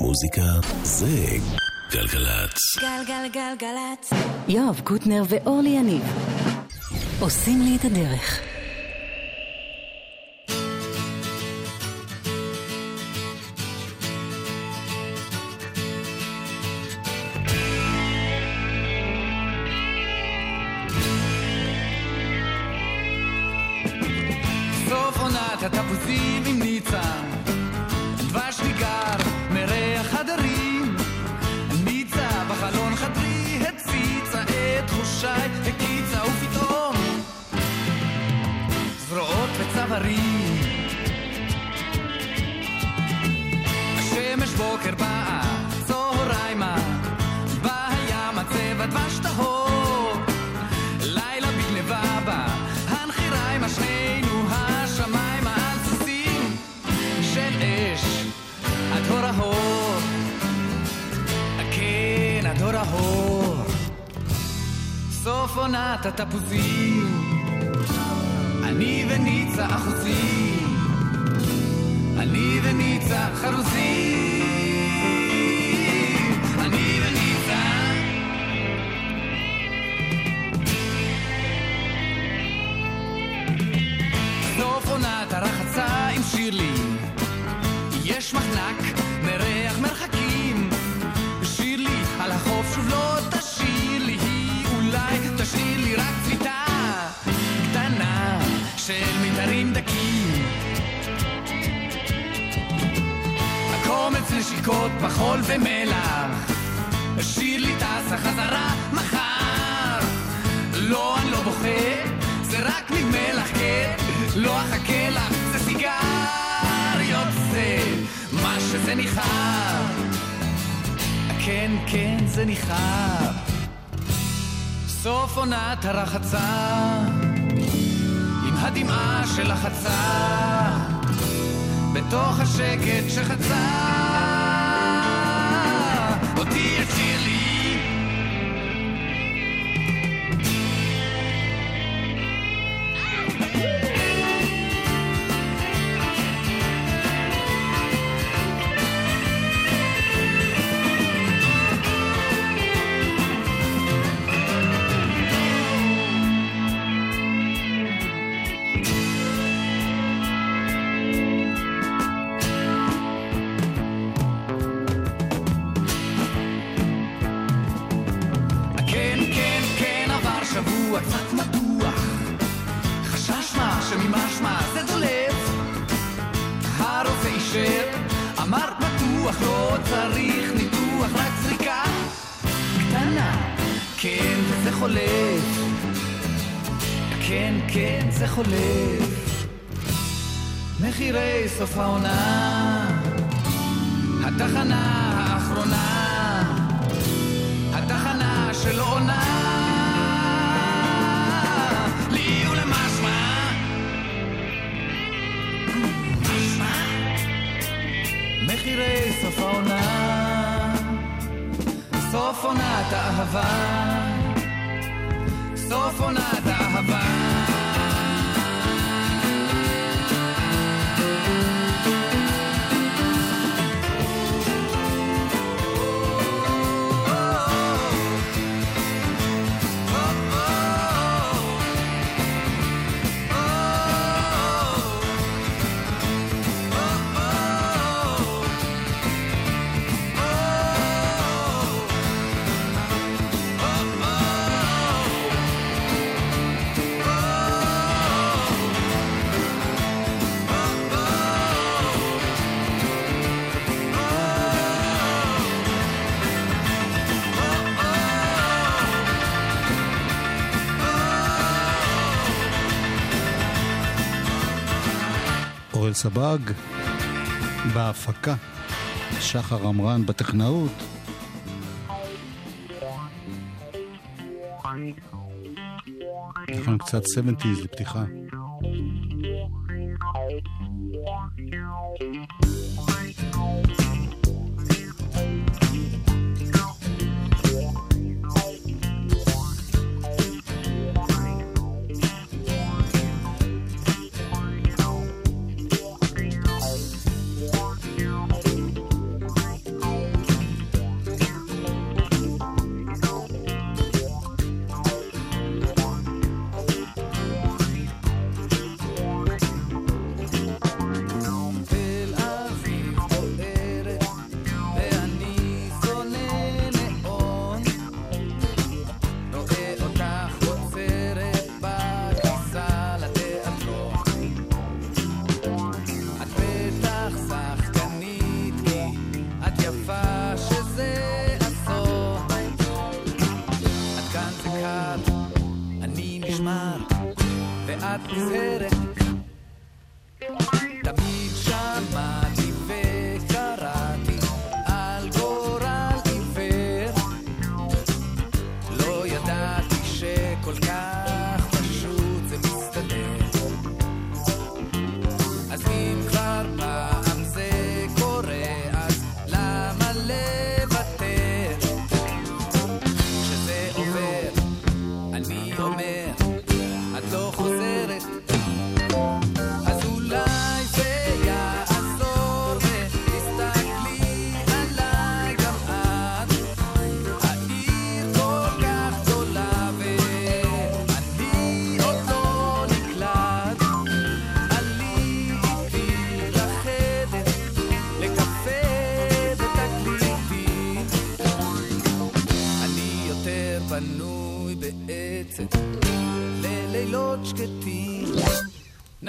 מוזיקה זה גלגלצ. גלגלגלגלצ. יואב קוטנר ואורלי יניב עושים לי את הדרך. נשיקות בחול ומלח שירלי טסה חזרה מחר לא, אני לא בוכה, זה רק ממלח, כן? לא אחכה לך, זה סיגריות, זה מה שזה ניחר. כן, כן, זה ניחר. סוף עונת הרחצה, עם הדמעה של החצה, בתוך השקט שחצה. dear, dear. סוף עונת האהבה. סוף עונת האהבה אורל סבג בהפקה, שחר עמרן בטכנאות. נכון, קצת 70's לפתיחה.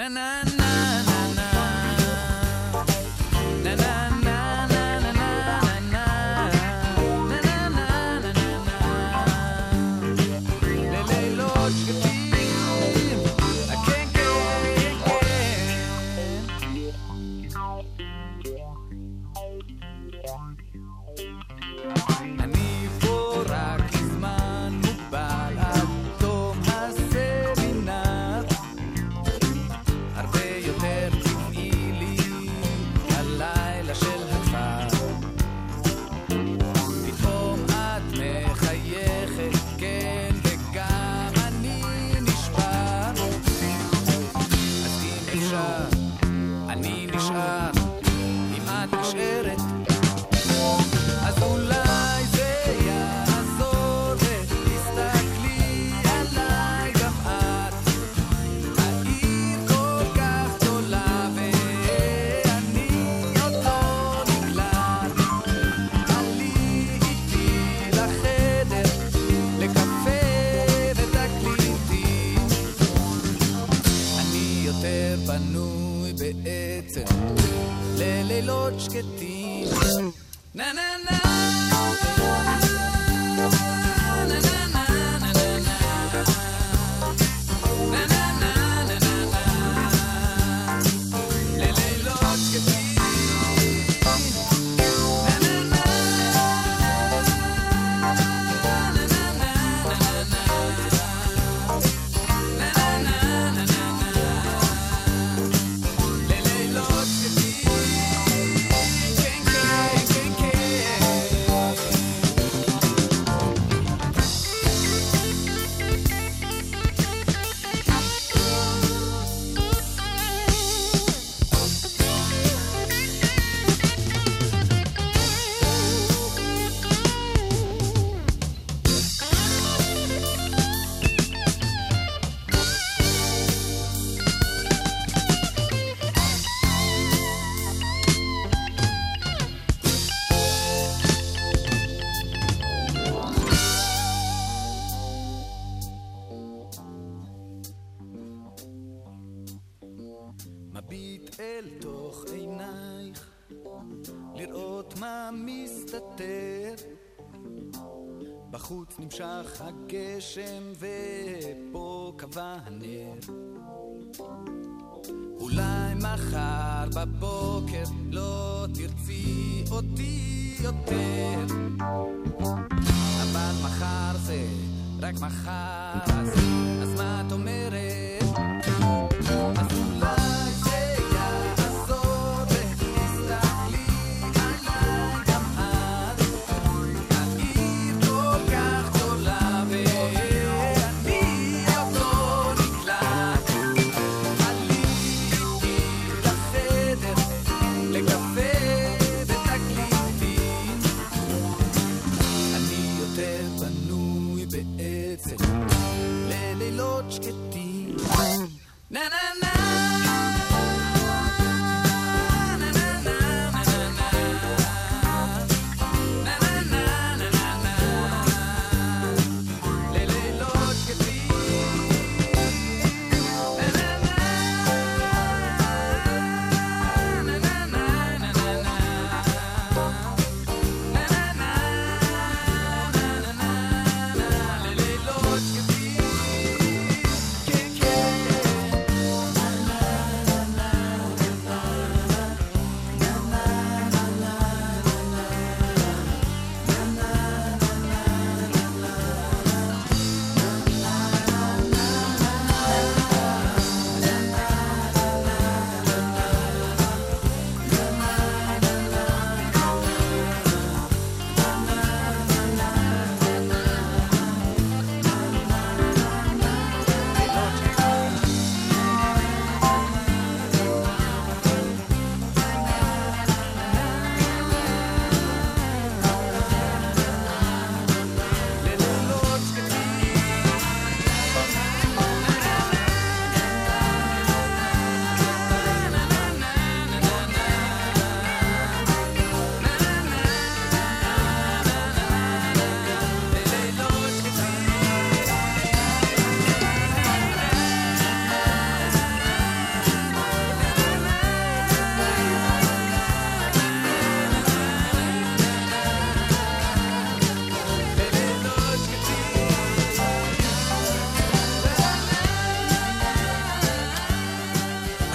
na na בבוקר לא תרצי אותי יותר.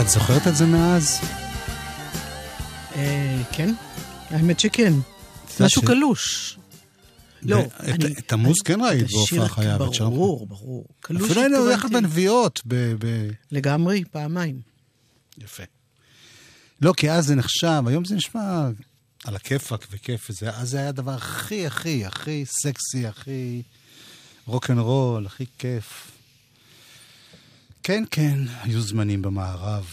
את זוכרת את זה מאז? אה, כן, האמת שכן. משהו קלוש. לא, את עמוס כן ראית בהופעה חיה, ואת שלום. ברור, ברור. קלוש אפילו היינו הולכת בנביעות. לגמרי, פעמיים. יפה. לא, כי אז זה נחשב, היום זה נשמע על הכיפאק וכיף וזה, אז זה היה הדבר הכי, הכי, הכי סקסי, הכי רוקנרול, הכי כיף. כן, כן, היו זמנים במערב.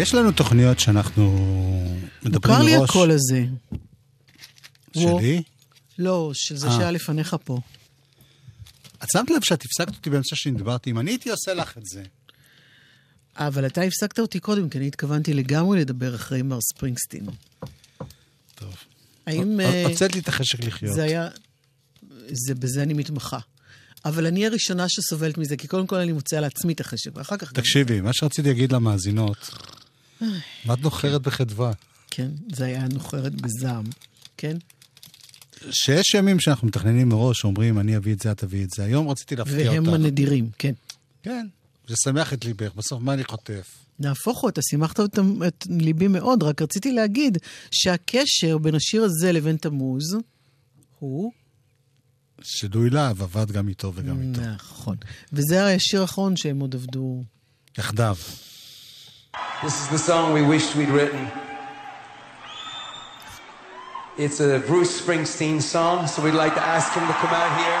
יש לנו תוכניות שאנחנו מדברים מראש. מוכר לי הקול הזה. שלי? לא, של זה אה. שהיה לפניך פה. את שמת לב שאת הפסקת אותי באמצע שנדברתי? אם אני הייתי עושה לך את זה. אבל אתה הפסקת אותי קודם, כי אני התכוונתי לגמרי לדבר אחרי מר ספרינגסטין. טוב. האם... אה, הוצאת לי את החשק לחיות. זה היה... זה, בזה אני מתמחה. אבל אני הראשונה שסובלת מזה, כי קודם כל אני מוצאה לעצמי את החשק, ואחר כך... תקשיבי, מה שרציתי להגיד למאזינות, ואת נוחרת בחדווה. כן, זה היה נוחרת בזעם. כן? שיש ימים שאנחנו מתכננים מראש, אומרים, אני אביא את זה, את תביא את זה. היום רציתי להפתיע והם אותך. הנדירים, כן. כן, זה שמח את ליבך, בסוף מה אני חוטף? נהפוך הוא, אתה שימחת אותם, את ליבי מאוד, רק רציתי להגיד שהקשר בין השיר הזה לבין תמוז הוא... שדוי להב עבד גם איתו וגם איתו. נכון. וזה השיר האחרון שהם עוד עבדו. יחדיו. This is the song we wished we'd written. It's a Bruce Springsteen song, so we'd like to ask him to come out here.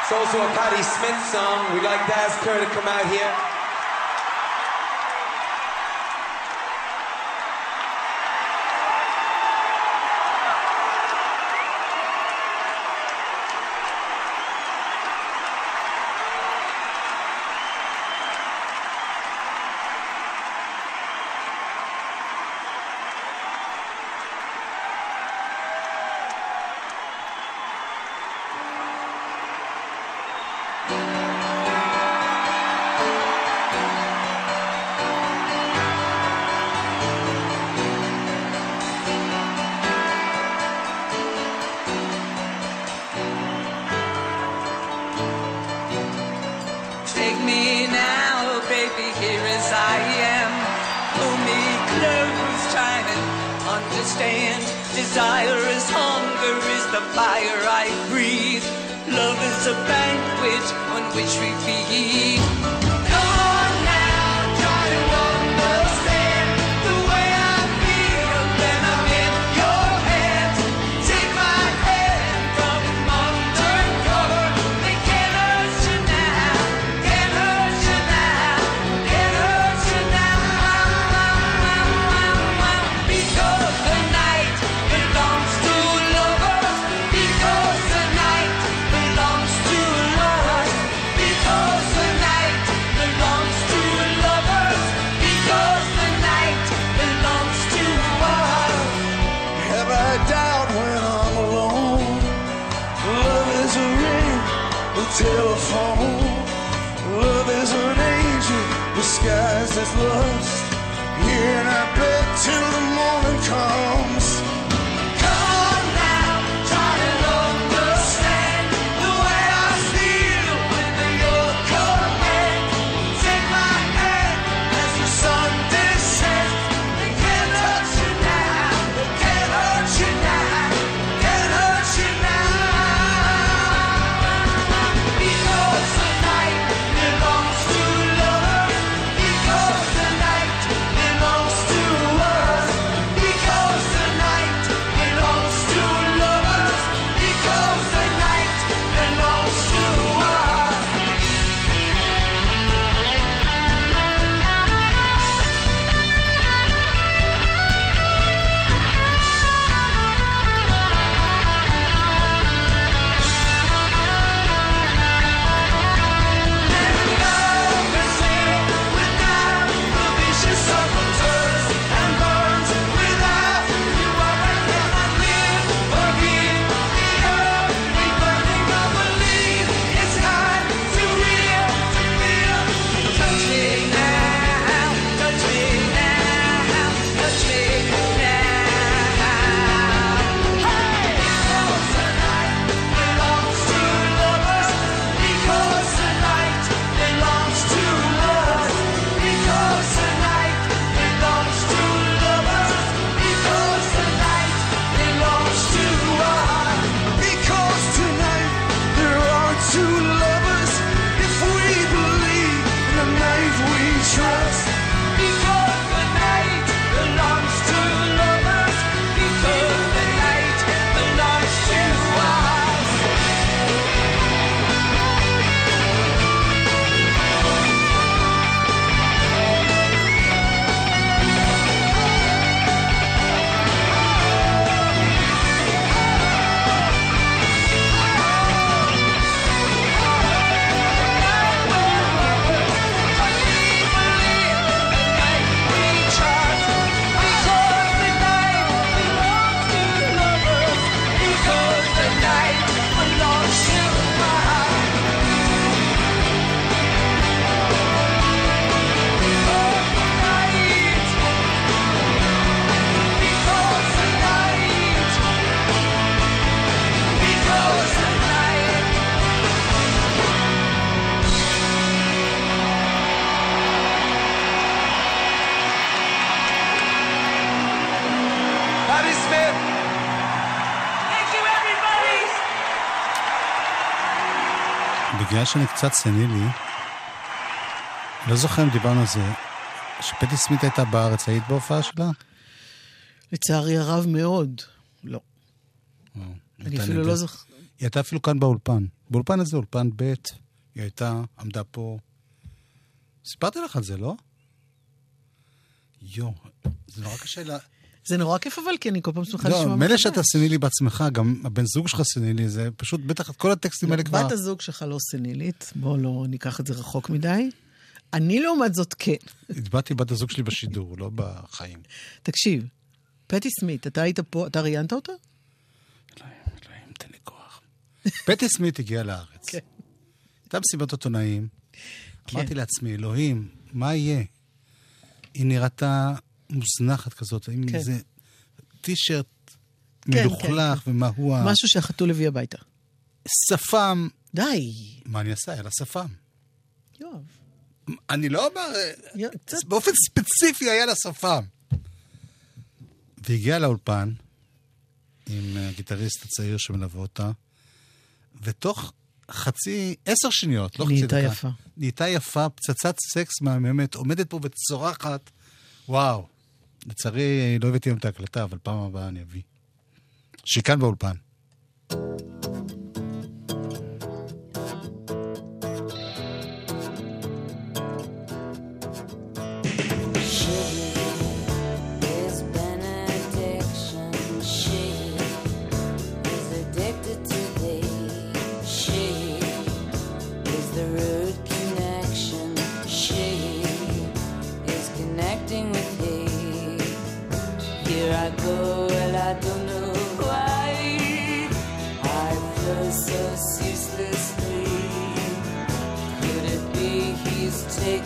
It's also a Patti Smith song. We'd like to ask her to come out here. שאני קצת סנילי, לא זוכר אם דיברנו על זה, שפטי סמית הייתה בארץ, היית בהופעה שלה? לצערי הרב מאוד. לא. אני אפילו. לא זוכר. היא הייתה אפילו כאן באולפן. באולפן הזה, אולפן ב', היא הייתה, עמדה פה. סיפרתי לך על זה, לא? יואו, זה נורא קשה לה... זה נורא כיף אבל, כי אני כל פעם שמחה לשמוע לא, מחדש. מילא שאתה סנילי בעצמך, גם הבן זוג שלך סנילי, זה פשוט, בטח את כל הטקסטים האלה כבר... בת הזוג שלך לא סנילית, בוא לא ניקח את זה רחוק מדי. אני לעומת זאת כן. הצבעתי בת הזוג שלי בשידור, לא בחיים. תקשיב, פטי סמית, אתה היית פה, אתה ראיינת אותה? אלוהים, אלוהים, תן לי כוח. פטי סמית הגיע לארץ. כן. הייתה מסיבת עיתונאים. כן. אמרתי לעצמי, אלוהים, מה יהיה? היא נראתה מוזנחת כזאת, עם כן. איזה טישרט כן, מלוכלך, ומהו ה... משהו שהחתול הביא הביתה. שפם. די, מה אני אעשה? היה לה שפם. יואב. אני לא אומר... יא- קצת- באופן ספציפי היה לה שפם. והגיעה לאולפן עם הגיטריסט הצעיר שמלווה אותה, ותוך חצי, עשר שניות, לא חצי דקה. נהייתה יפה. נהייתה יפה, פצצת סקס מהממת, עומדת פה וצורחת, וואו. לצערי, לא הבאתי היום את ההקלטה, אבל פעם הבאה אני אביא. שהיא כאן באולפן. is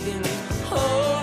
Oh.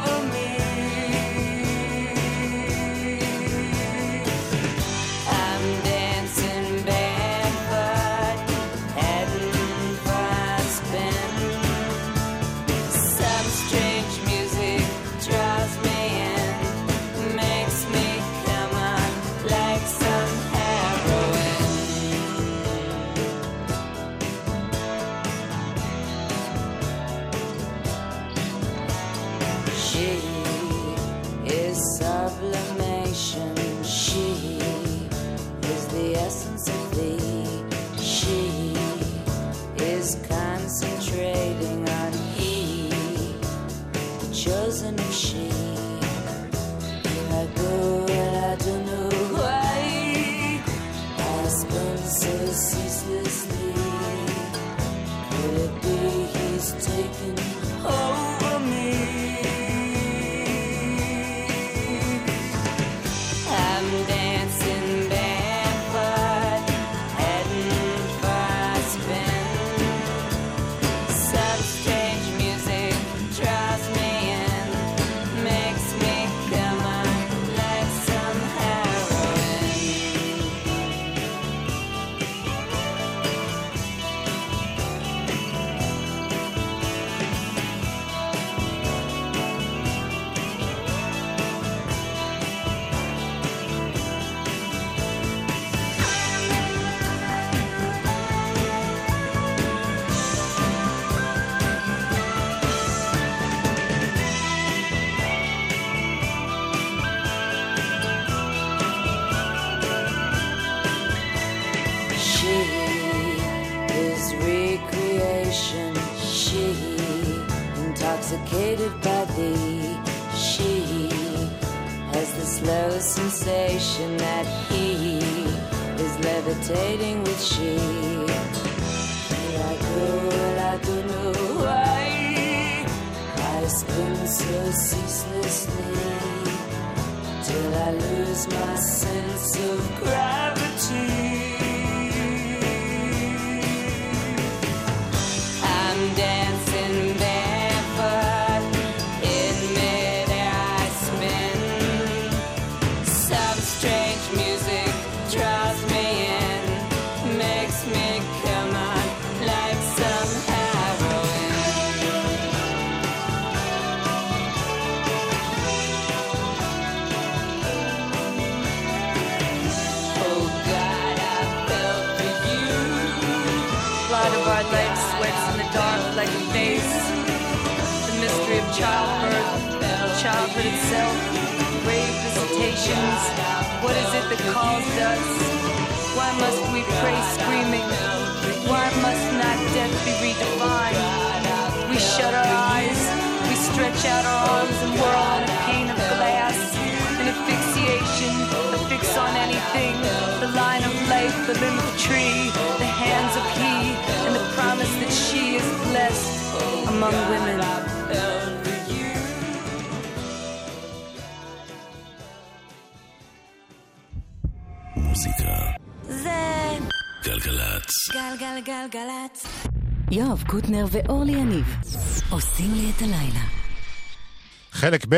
Intoxicated by thee. She has the slow sensation that he is levitating with she. Here I don't know why. I spin so ceaselessly till I lose my sense of gravity. I'm dancing childbirth, childhood itself, grave visitations. What is it that calls us? Why must we pray screaming? Why must not death be redefined? We shut our eyes, we stretch out our arms and whirl on a pane of glass. An asphyxiation, a fix on anything. The line of life, the limb of the tree, the hands of he, and the promise that she is blessed among women. מוזיקה. זה גלגלצ. גלגלגלגלצ. יואב קוטנר ואורלי יניב עושים לי את הלילה. חלק ב'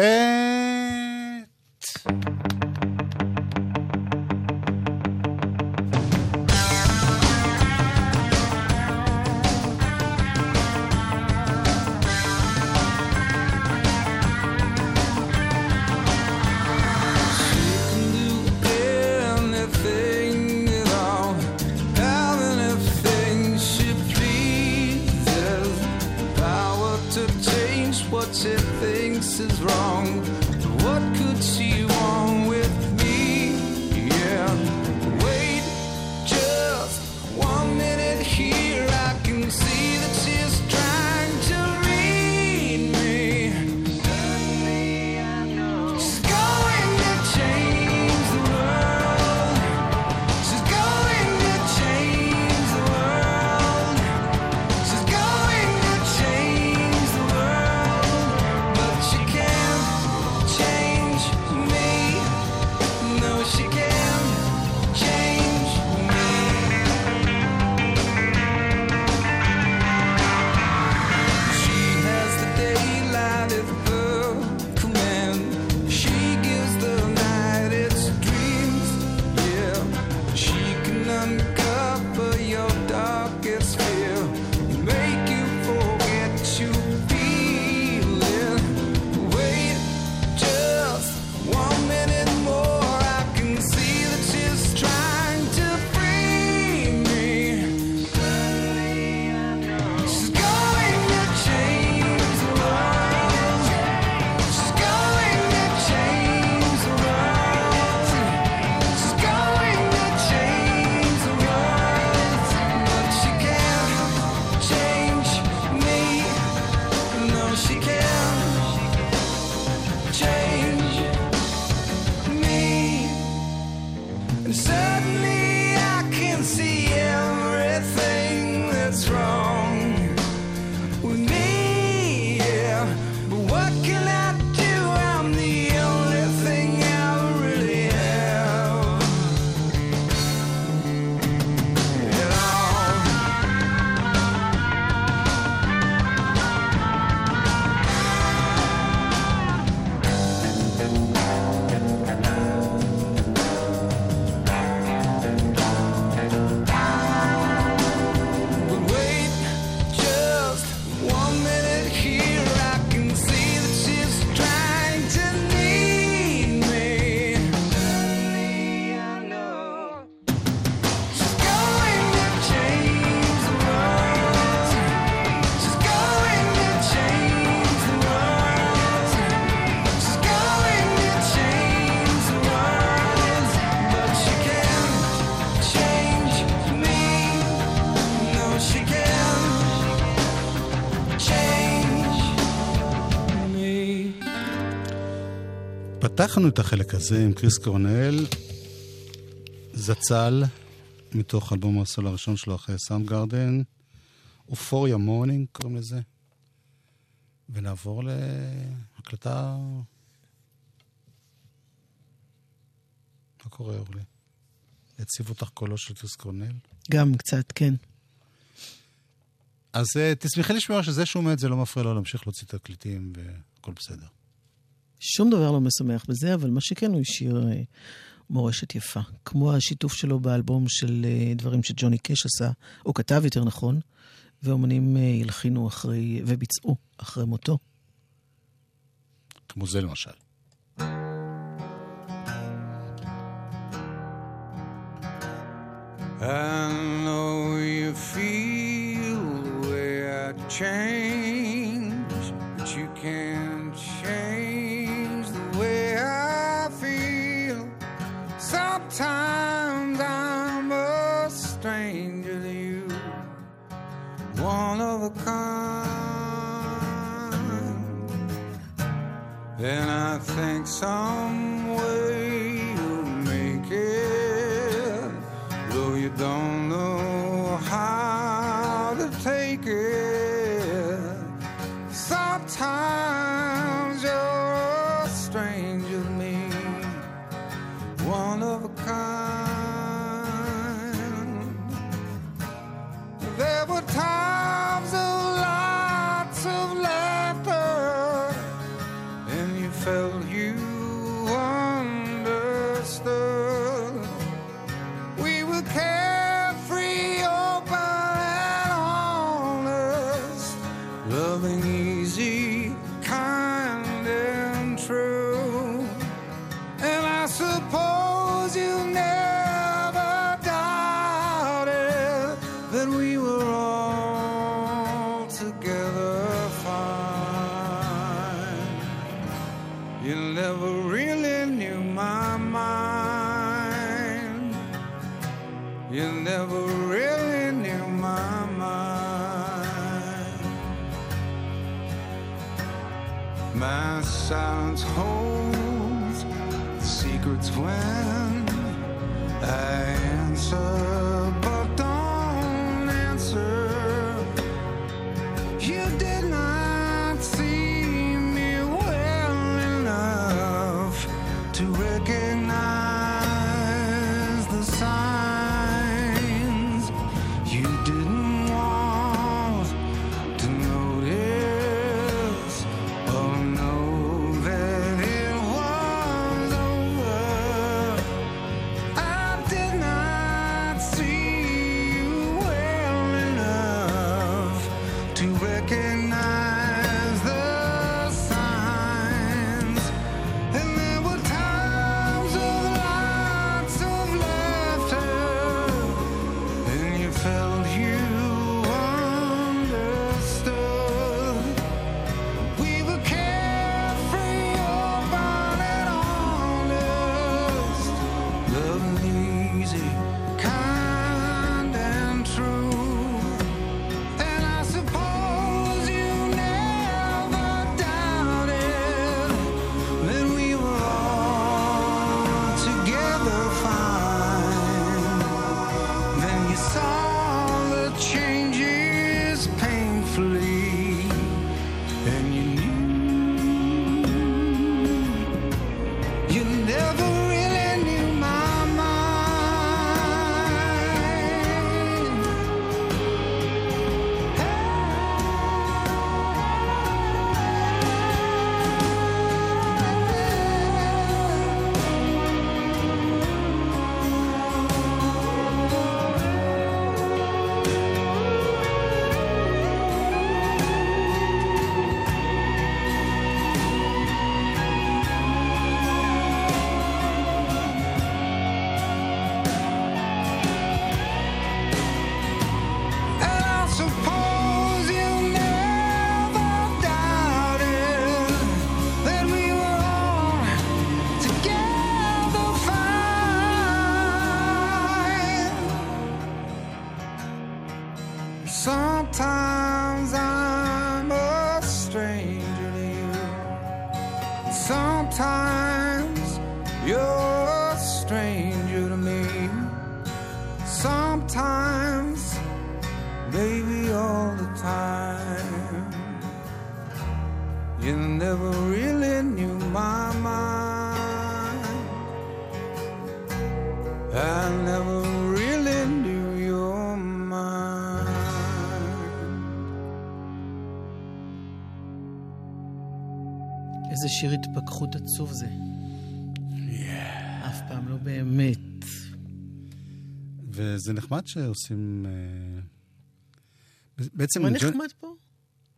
פתחנו את החלק הזה עם קריס קורנל, זצ"ל, מתוך אלבום הסולו הראשון שלו אחרי סאונד גרדן, אופוריה מורנינג קוראים לזה, ונעבור להקלטה... מה קורה, אורלי? העציב אותך קולו של קריס קורנל? גם קצת, כן. אז uh, תשמחי לשמוע שזה שהוא מת זה לא מפריע לו להמשיך להוציא תקליטים והכל בסדר. שום דבר לא משמח בזה, אבל מה שכן, הוא השאיר אה, מורשת יפה. כמו השיתוף שלו באלבום של אה, דברים שג'וני קאש עשה, או כתב יותר נכון, ואומנים אה, הלחינו אחרי, וביצעו אחרי מותו. כמו זה למשל. I know you feel the way I change, but you can't. Then I think some. איזה שיר התפכחות עצוב זה. Yeah. אף פעם לא באמת. וזה נחמד שעושים... אה, בעצם... מה נחמד ג'ון... פה?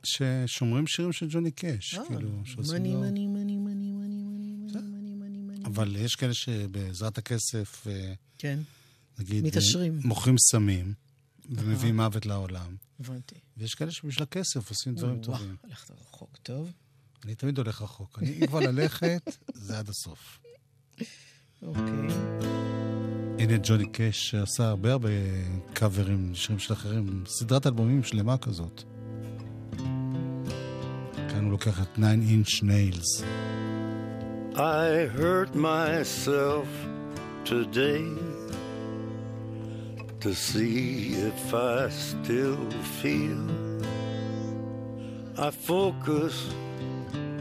ששומרים שירים של ג'וני קאש, אה, כאילו, שעושים לו... מני, מני, מני, מני, מני, מני, מני, מני, אבל יש כאלה שבעזרת הכסף, אה, כן, נגיד, מתעשרים. מוכרים סמים, ומביאים מוות לעולם. הבנתי. ויש כאלה שבשביל הכסף עושים דברים טובים. הלכת רחוק טוב. אני תמיד הולך רחוק. אני אם כבר ללכת, זה עד הסוף. אוקיי. הנה ג'וני קאש שעשה הרבה הרבה קאברים, שירים של אחרים, סדרת אלבומים שלמה כזאת. כאן הוא לוקח את 9 inch nails. I hurt myself today to see if I still feel. I focus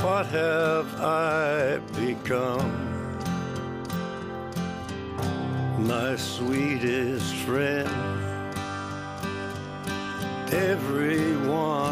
What have I become? My sweetest friend. Everyone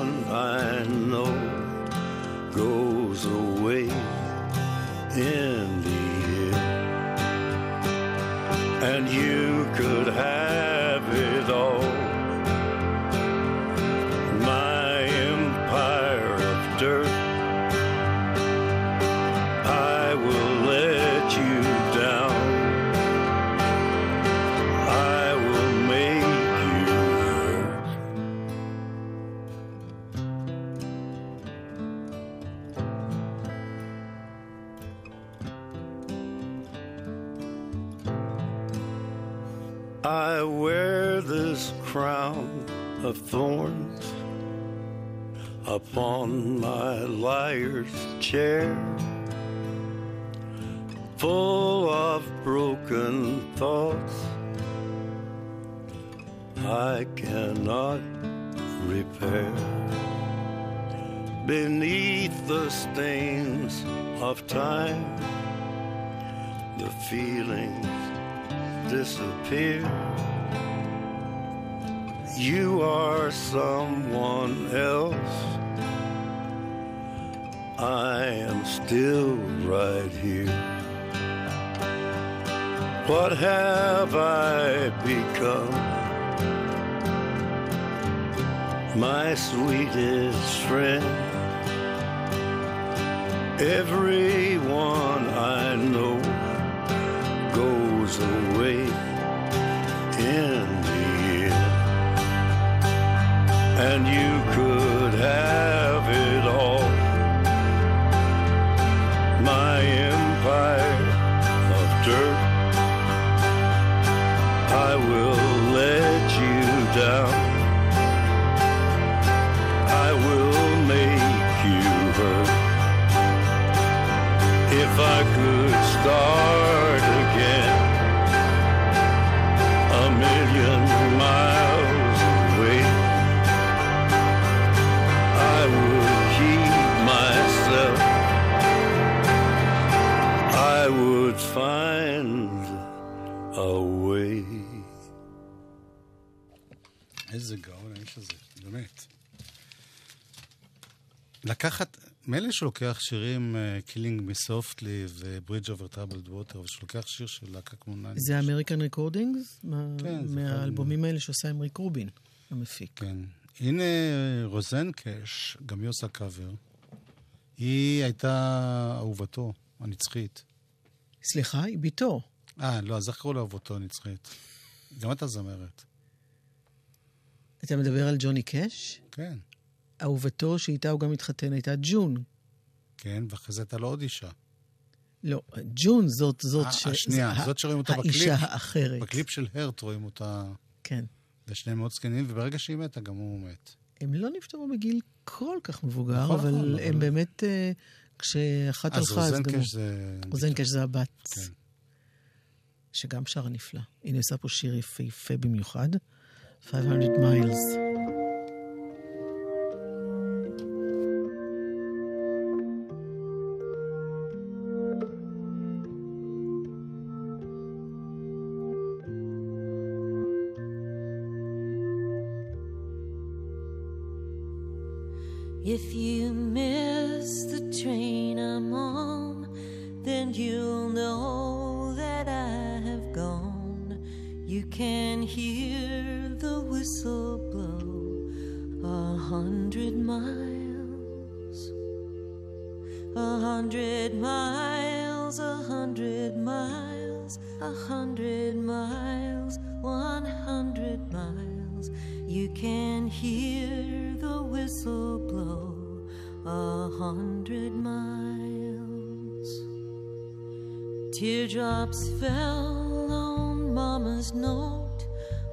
שלוקח שירים אה, Killing Me Softly ו-Bridge over Troubled Water, אבל שלוקח שיר של להקה כמו נאני. זה אמריקן ריקורדינגס? כן, מהאלבומים האלה שעושה עם ריק רובין, המפיק. כן. הנה רוזן קאש, גם היא עושה קאבר. היא הייתה אהובתו הנצחית. סליחה, היא בתו. אה, לא, אז איך קראו לאהובתו הנצחית? גם אתה זמרת. אתה מדבר על ג'וני קאש? כן. אהובתו שאיתה הוא גם התחתן הייתה ג'ון. כן, ואחרי זה הייתה לו עוד אישה. לא, ג'ון זאת, זאת אה, ש... השנייה, זה זאת שרואים אותה בקליפ. האישה האחרת. בקליפ של הרט רואים אותה, כן. ושניהם מאוד זקנים, וברגע שהיא מתה, גם הוא מת. הם לא נפטרו בגיל כל כך מבוגר, נכון, אבל נכון, הם אבל- באמת, אה, כשאחת אז הלכה, אז גם... קאש זה... רוזן קאש זה הבת. כן. שגם שרה נפלא. הנה עושה פה שיר יפהפה במיוחד. 500 מיילס. If you miss the train I'm on, then you'll know that I have gone. You can hear the whistle blow a hundred miles. A hundred miles, a hundred miles, a hundred miles, one hundred miles. You can hundred miles. Teardrops fell on Mama's note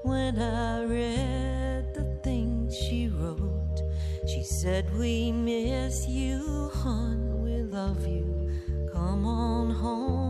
when I read the things she wrote. She said, We miss you, hon, we love you. Come on home.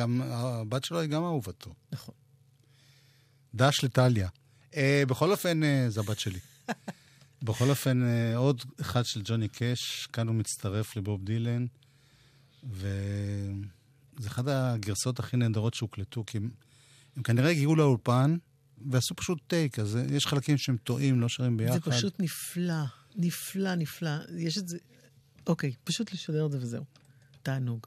גם הבת שלו היא גם אהובתו. נכון. דש לטליה. אה, בכל אופן, אה, זו הבת שלי. בכל אופן, אה, עוד אחד של ג'וני קאש, כאן הוא מצטרף לבוב דילן, וזה אחת הגרסאות הכי נהדרות שהוקלטו, כי הם, הם כנראה הגיעו לאולפן ועשו פשוט טייק, אז אה, יש חלקים שהם טועים, לא שרים ביחד. זה פשוט נפלא, נפלא, נפלא. יש את זה... אוקיי, פשוט לשדר את זה וזהו. תענוג.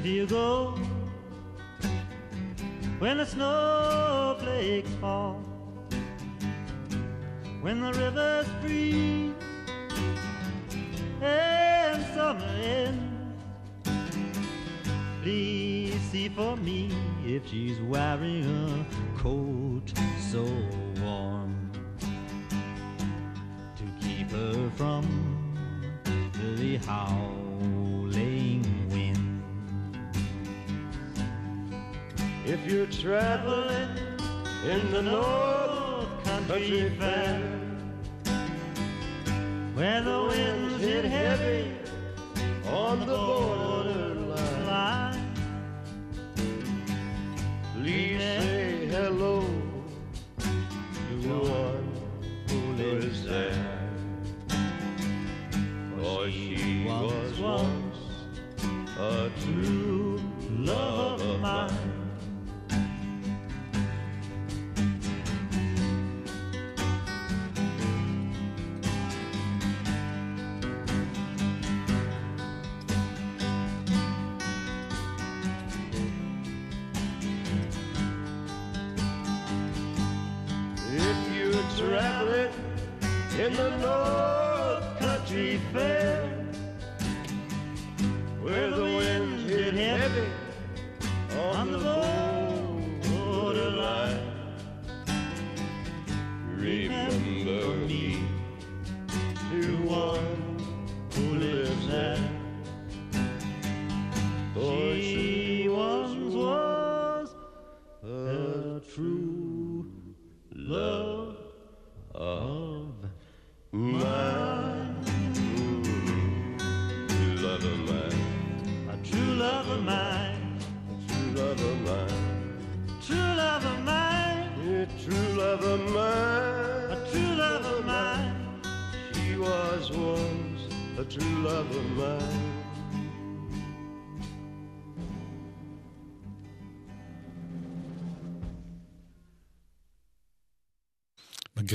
If you go when the snowflakes fall, when the rivers freeze and summer ends, please see for me if she's wearing a coat so warm to keep her from the howling If you're traveling in the North Country Fair, Where the winds hit heavy on the borderline,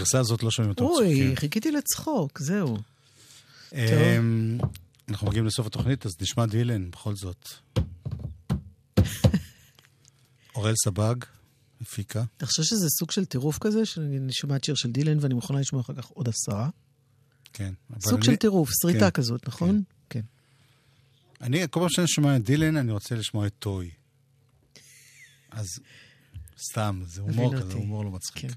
בגרסה הזאת לא שומעים אותו אוי. חיכיתי לצחוק, זהו. אמ, אנחנו מגיעים לסוף התוכנית, אז נשמע דילן בכל זאת. אוראל סבג, הפיקה. אתה חושב שזה סוג של טירוף כזה, שאני שומעת שיר של דילן ואני מוכנה לשמוע אחר כך עוד עשרה? כן. סוג של טירוף, שריטה כן, כזאת, נכון? כן. אני, כל פעם שאני שומע את דילן, אני רוצה לשמוע את טוי. אז סתם, זה הומור כזה. הומור לא מצחיק.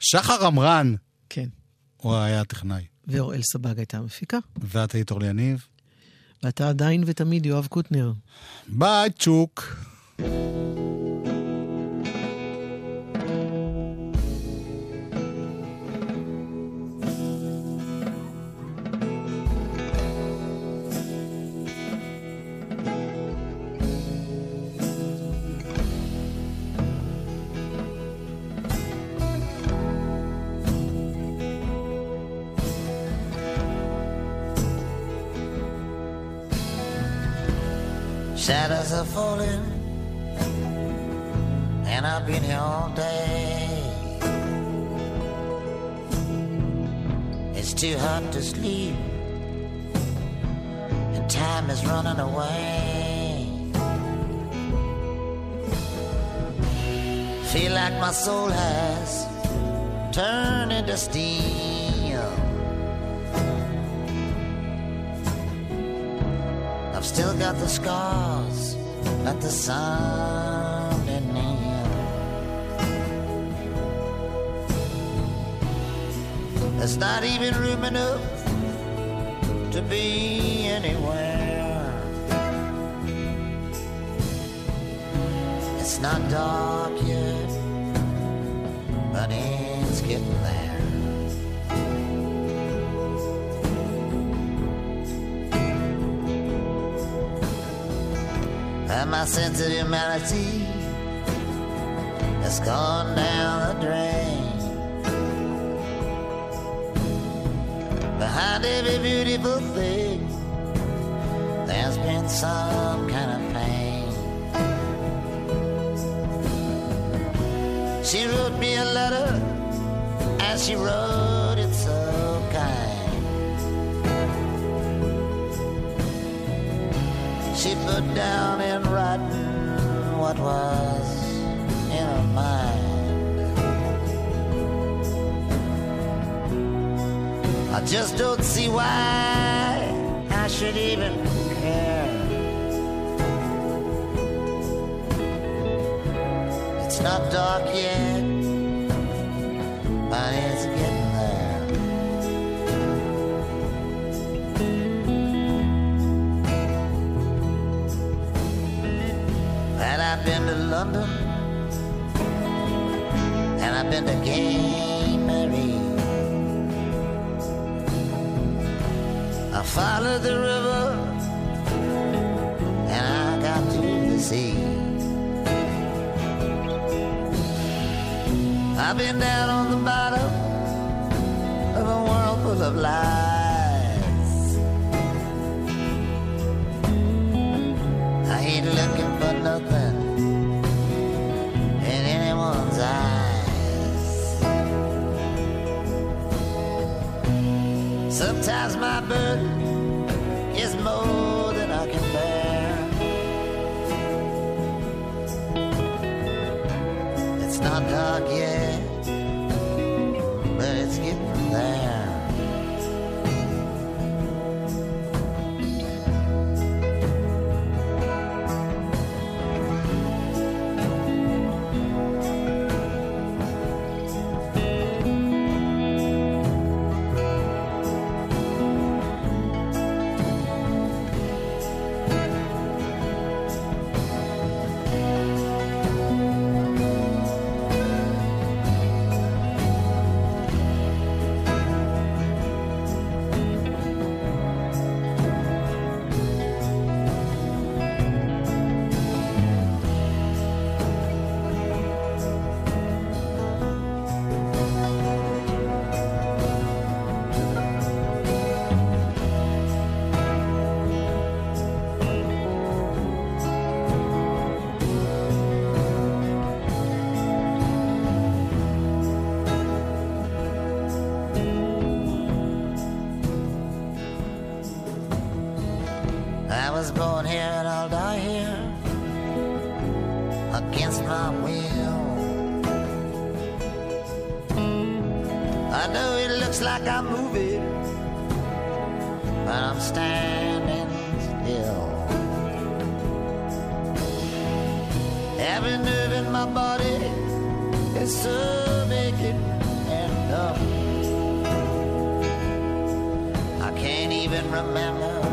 שחר עמרן, כן. הוא היה הטכנאי. ואוראל סבג הייתה המפיקה. ואת היית אורלי יניב. ואתה עדיין ותמיד יואב קוטנר. ביי, צ'וק. There's not even room enough to be anywhere. It's not dark yet, but it's getting there. And my sense of humanity has gone down the drain. Behind every beautiful thing, there's been some kind of pain. She wrote me a letter, and she wrote it so kind. She put down in writing what was in her mind. I just don't see why I should even care. It's not dark yet, but it's getting there. And I've been to London, and I've been to Gay I followed the river, and I got to the sea. I've been down on the bottom of a world full of lies. I ain't looking for nothing Every nerve in my body is so vacant and numb. I can't even remember